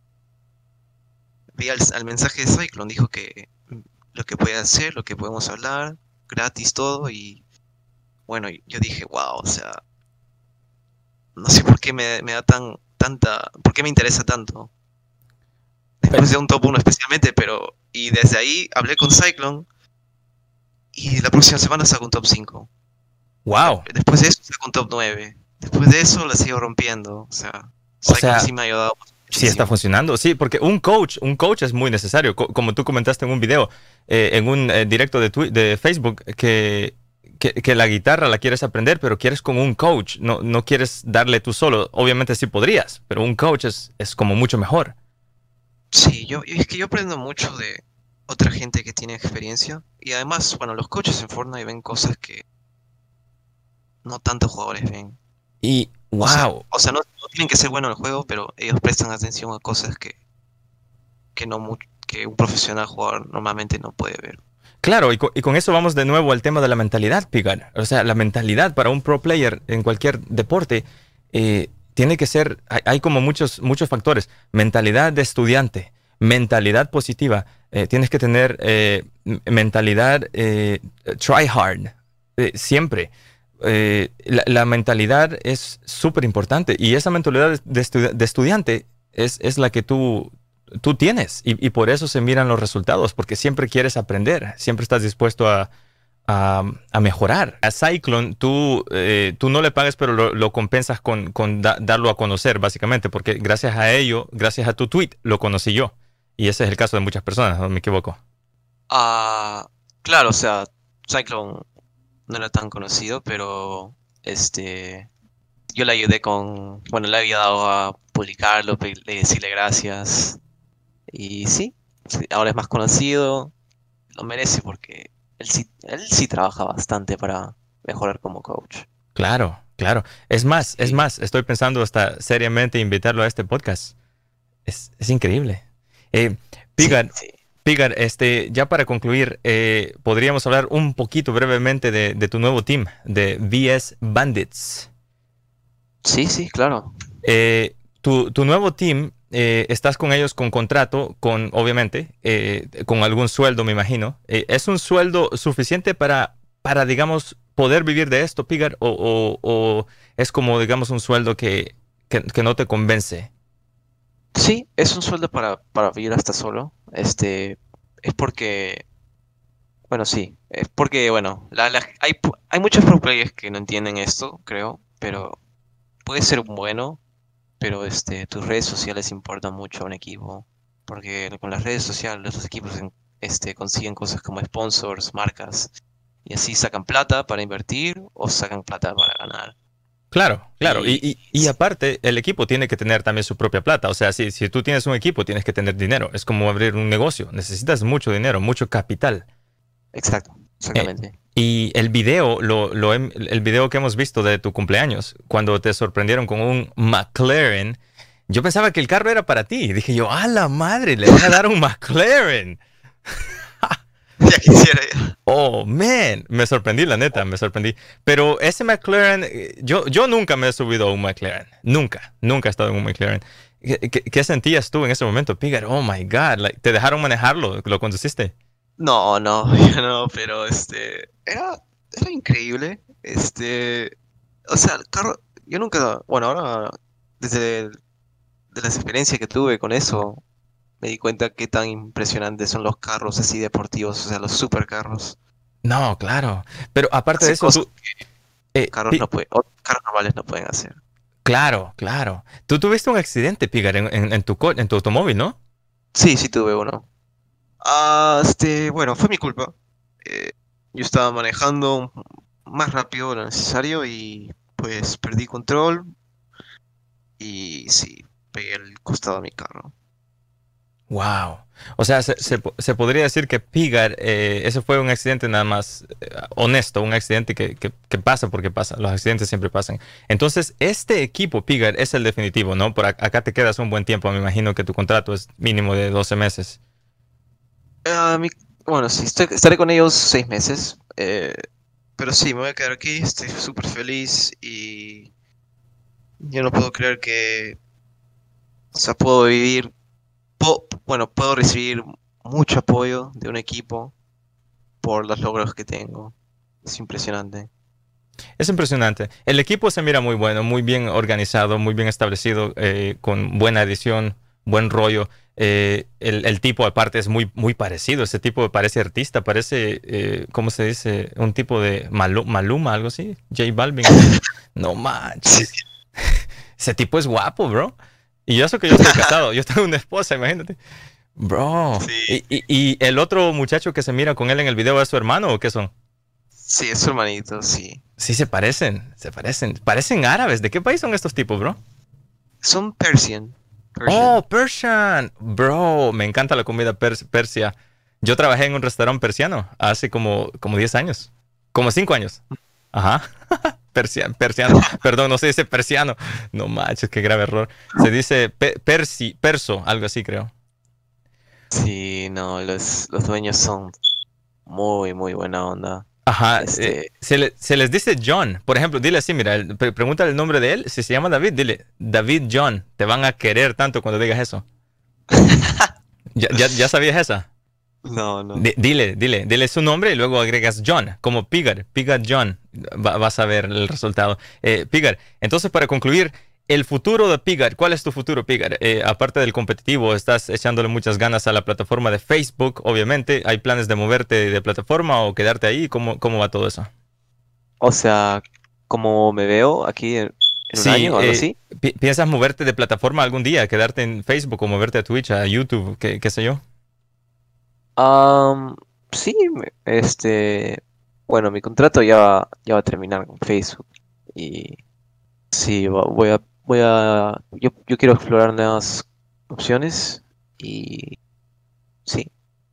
vi al, al, mensaje de Cyclone, dijo que lo que puede hacer, lo que podemos hablar, gratis todo, y bueno, yo dije, wow, o sea, no sé por qué me, me da tan, tanta, por qué me interesa tanto. Después de un top 1 especialmente, pero, y desde ahí hablé con Cyclone y la próxima semana saco un top 5. ¡Wow! Después de eso saco un top 9. Después de eso la sigo rompiendo. O sea, o sea sí me ha ayudado. Sí está funcionando, sí, porque un coach, un coach es muy necesario, Co como tú comentaste en un video, eh, en un eh, directo de, de Facebook, que, que, que, la guitarra la quieres aprender, pero quieres con un coach, no, no quieres darle tú solo, obviamente sí podrías, pero un coach es, es como mucho mejor. Sí, yo, es que yo aprendo mucho de, otra gente que tiene experiencia. Y además, bueno, los coaches en Fortnite ven cosas que no tantos jugadores ven. Y, O sea, wow. o sea, no, no tienen que ser buenos en el juego, pero ellos prestan atención a cosas que, que no que un profesional jugador normalmente no puede ver. Claro, y con, y con eso vamos de nuevo al tema de la mentalidad, Pigar. O sea, la mentalidad para un pro player en cualquier deporte eh, tiene que ser, hay, hay como muchos, muchos factores. Mentalidad de estudiante, mentalidad positiva. eh, tienes que tener eh, mentalidad try hard, siempre. Eh, la, mentalidad es súper importante y esa mentalidad de, estu- de estudiante es, es la que tú, tú tienes y, por eso se miran los resultados, porque siempre quieres aprender, siempre estás dispuesto a, a, mejorar. A Cyclone tú, eh, tú no le pagas, pero lo, lo compensas con, con da- darlo a conocer, básicamente, porque gracias a ello, gracias a tu tweet, lo conocí yo. Y ese es el caso de muchas personas, no me equivoco. Ah, claro, o sea, Cyclone no era tan conocido, pero este yo le ayudé con, bueno, le había dado a publicarlo, decirle gracias. Y sí, ahora es más conocido, lo merece porque él sí, él sí trabaja bastante para mejorar como coach. Claro, claro. Es más, es más, estoy pensando hasta seriamente invitarlo a este podcast. Es, es increíble. Eh, sí. Pigar, este, ya para concluir, eh, podríamos hablar un poquito brevemente de, de tu nuevo team, de VS Bandits. Sí, sí, claro. Eh, tu, tu nuevo team, eh, estás con ellos con contrato, con, obviamente, con algún sueldo, me imagino. ¿Es un sueldo suficiente para, para, digamos, poder vivir de esto, Pigar? ¿O, o- o es como, digamos, un sueldo que, que, que no te convence? Sí, es un sueldo para, para vivir hasta solo. Este, es porque, bueno, sí, es porque, bueno, la, la- hay, hay muchos pro players que no entienden esto, creo, pero puede ser bueno, pero este, tus redes sociales importan mucho a un equipo, porque con las redes sociales los equipos este, consiguen cosas como sponsors, marcas, y así sacan plata para invertir o sacan plata para ganar. Claro, claro. Y, Y- aparte, el equipo tiene que tener también su propia plata. O sea, si, si tú tienes un equipo, tienes que tener dinero. Es como abrir un negocio. Necesitas mucho dinero, mucho capital. Exacto, exactamente. Y el video, lo, lo el video que hemos visto de tu cumpleaños, cuando te sorprendieron con un McLaren, yo pensaba que el carro era para ti. Dije yo, ¡a la madre! Le van a dar un McLaren. Ya quisiera ya. Oh, man, me sorprendí, la neta, me sorprendí. Pero ese McLaren, eh, yo, yo nunca me he subido a un McLaren. Nunca, nunca he estado en un McLaren. ¿Qué, qué- qué sentías tú en ese momento, Pigar? Oh, my God, like, ¿te dejaron manejarlo? ¿Lo conduciste? No, no, no, pero este era, era increíble. Este, o sea, el carro, yo nunca, bueno, ahora desde de las experiencias que tuve con eso, me di cuenta qué tan impresionantes son los carros así deportivos, o sea, los supercarros. No, claro. Pero aparte de eso, tú... eh, Carros no normales no pueden hacer. Claro, claro. Tú tuviste un accidente, Pigar, en, en- en tu, en tu automóvil, ¿no? Sí, sí tuve uno. Ah, este, bueno, fue mi culpa. Eh, yo estaba manejando más rápido de lo necesario y pues perdí control y sí, pegué el costado de mi carro. Wow. O sea, se, se po- se podría decir que Pigar, eh, ese fue un accidente nada más eh, honesto, un accidente que, pasa porque pasa. Los accidentes siempre pasan. Entonces, este equipo, Pigar, es el definitivo, ¿no? Por ac- acá te quedas un buen tiempo. Me imagino que tu contrato es mínimo de 12 meses. Ah, bueno, sí, estaré con ellos seis meses, eh, pero sí, me voy a quedar aquí, estoy súper feliz y yo no puedo creer que, o sea, puedo vivir, po- bueno, puedo recibir mucho apoyo de un equipo por los logros que tengo. Es impresionante. Es impresionante. El equipo se mira muy bueno, muy bien organizado, muy bien establecido, eh, con buena edición, buen rollo. Eh, el, el tipo aparte es muy, muy parecido. Ese tipo parece artista, parece, eh, ¿cómo se dice? Un tipo de Malu- Maluma, algo así. J Balvin. No manches. Ese tipo es guapo, bro. Y yo eso que yo estoy casado, yo tengo una esposa, imagínate. Bro. Sí. ¿Y, y, y el otro muchacho que se mira con él en el video es su hermano o qué son? Sí, es su hermanito, sí. Sí, se parecen, se parecen. Parecen árabes. ¿De qué país son estos tipos, bro? Son Persian. Persian. Oh, Persian. Bro, me encanta la comida pers- persia. Yo trabajé en un restaurante persiano hace como, como 10 años. Como 5 años. Ajá. persiano, persiano. Perdón, no se dice persiano. No manches, qué grave error. Se dice persi, perso, algo así creo. Sí, no, los, los dueños son muy, muy buena onda. Ajá, este... Eh, se, les dice John. Por ejemplo, dile así, mira, pregúntale el nombre de él. Si se llama David, dile David John. Te van a querer tanto cuando digas eso. ¿Ya, ya, sabías esa? No, no. dile, dile, dile su nombre y luego agregas John, como Pigar, Pigar John. vas a ver el resultado. Eh, Pigar, entonces para concluir, el futuro de Pigar, ¿cuál es tu futuro, Pigar? Eh, aparte del competitivo, estás echándole muchas ganas a la plataforma de Facebook, obviamente. ¿Hay planes de moverte de plataforma o quedarte ahí? ¿Cómo, cómo va todo eso? O sea, como me veo aquí en, un año o algo eh, así. ¿Piensas moverte de plataforma algún día? ¿Quedarte en Facebook o moverte a Twitch, a YouTube, qué, sé yo? Sí, este. Bueno, mi contrato ya, ya va a terminar con Facebook. Y sí, voy a voy a. Yo, yo quiero explorar nuevas opciones y. Sí,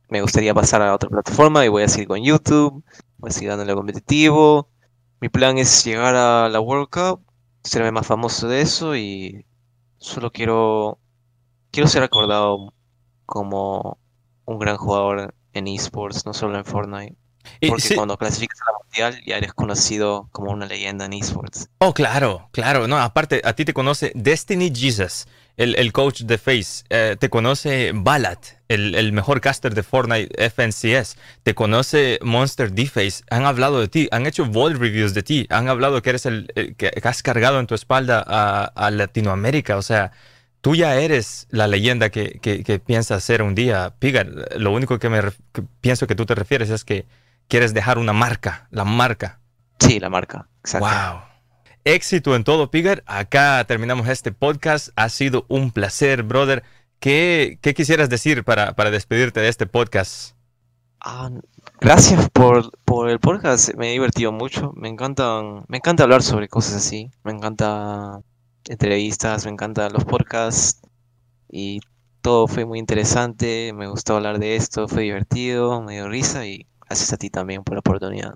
me gustaría pasar a otra plataforma y voy a seguir con YouTube, voy a seguir dándole competitivo. Mi plan es llegar a la World Cup, serme más famoso de eso y solo quiero. Quiero ser recordado como un gran jugador en esports, no solo en Fortnite. Porque cuando clasificas a la mundial ya eres conocido como una leyenda en esports. Oh, claro, claro. No, aparte, a ti te conoce Destiny Jesus, el, coach de Face. Eh, te conoce Balat, el, mejor caster de Fortnite FNCS. Te conoce Monster D-Face. Han hablado de ti, han hecho Vault reviews de ti. Han hablado que eres el, que has cargado en tu espalda a, Latinoamérica. O sea, tú ya eres la leyenda que, que, piensas ser un día. Pigar, lo único que me pienso que tú te refieres es que quieres dejar una marca, la marca. Sí, la marca, exacto. Wow. Éxito en todo, Pigar. Acá terminamos este podcast. Ha sido un placer, brother. ¿Qué, quisieras decir para, despedirte de este podcast? Ah, gracias por, el podcast. Me he divertido mucho. Me encanta, me encanta hablar sobre cosas así. Me encanta entrevistas, me encantan los podcasts. Y todo fue muy interesante. Me gustó hablar de esto. Fue divertido, me dio risa y Gracias a ti también por la oportunidad.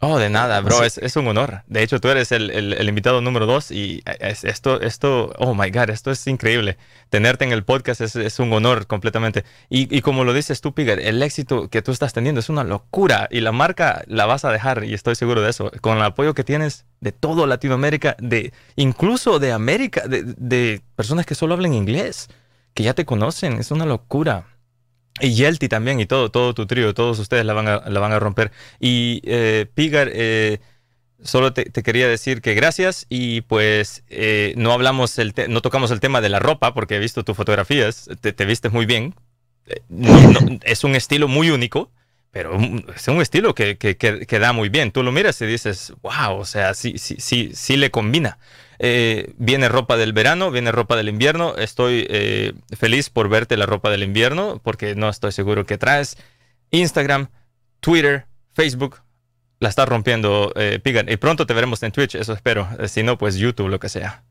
Oh, de nada, bro, es, un honor. De hecho, tú eres el, invitado número dos y esto, esto, oh my God, esto es increíble. Tenerte en el podcast es, un honor completamente. Y, como lo dices tú, Pigar, el éxito que tú estás teniendo es una locura y la marca la vas a dejar y estoy seguro de eso. Con el apoyo que tienes de todo Latinoamérica, de incluso de América, de, de personas que solo hablan inglés, que ya te conocen, es una locura. Y Yelty también, y todo, todo tu trío, todos ustedes la van a, la van a romper. Y eh, Pigar, eh, solo te, quería decir que gracias y pues eh, no hablamos, el no tocamos el tema de la ropa porque he visto tus fotografías, te, te vistes muy bien. es un estilo muy único, pero es un estilo que, que, que, da muy bien. Tú lo miras y dices, wow, o sea, sí, sí, sí, sí le combina. Eh, viene ropa del verano, viene ropa del invierno. Estoy eh, feliz por verte la ropa del invierno porque no estoy seguro que traes. Instagram, Twitter, Facebook, la está rompiendo eh, Pigan. Y pronto te veremos en Twitch, eso espero. si no, pues YouTube, lo que sea.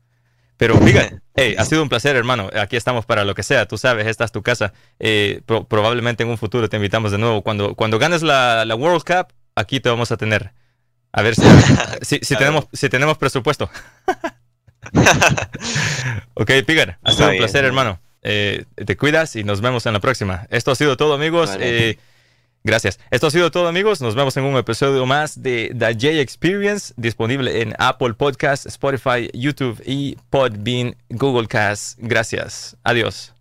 Pero Pigan, hey, ha sido un placer, hermano. Aquí estamos para lo que sea. Tú sabes, esta es tu casa. probablemente en un futuro te invitamos de nuevo. Cuando, cuando ganes la, la World Cup, aquí te vamos a tener. A ver si, si, tenemos, si tenemos presupuesto. ok, Pigar, ha sido un placer, hermano. Eh, te cuidas y nos vemos en la próxima. Esto ha sido todo, amigos. Eh, gracias. Esto ha sido todo, amigos. Nos vemos en un episodio más de The J Experience, disponible en Apple Podcast, Spotify, YouTube y Podbean, Google Cast. Gracias. Adiós.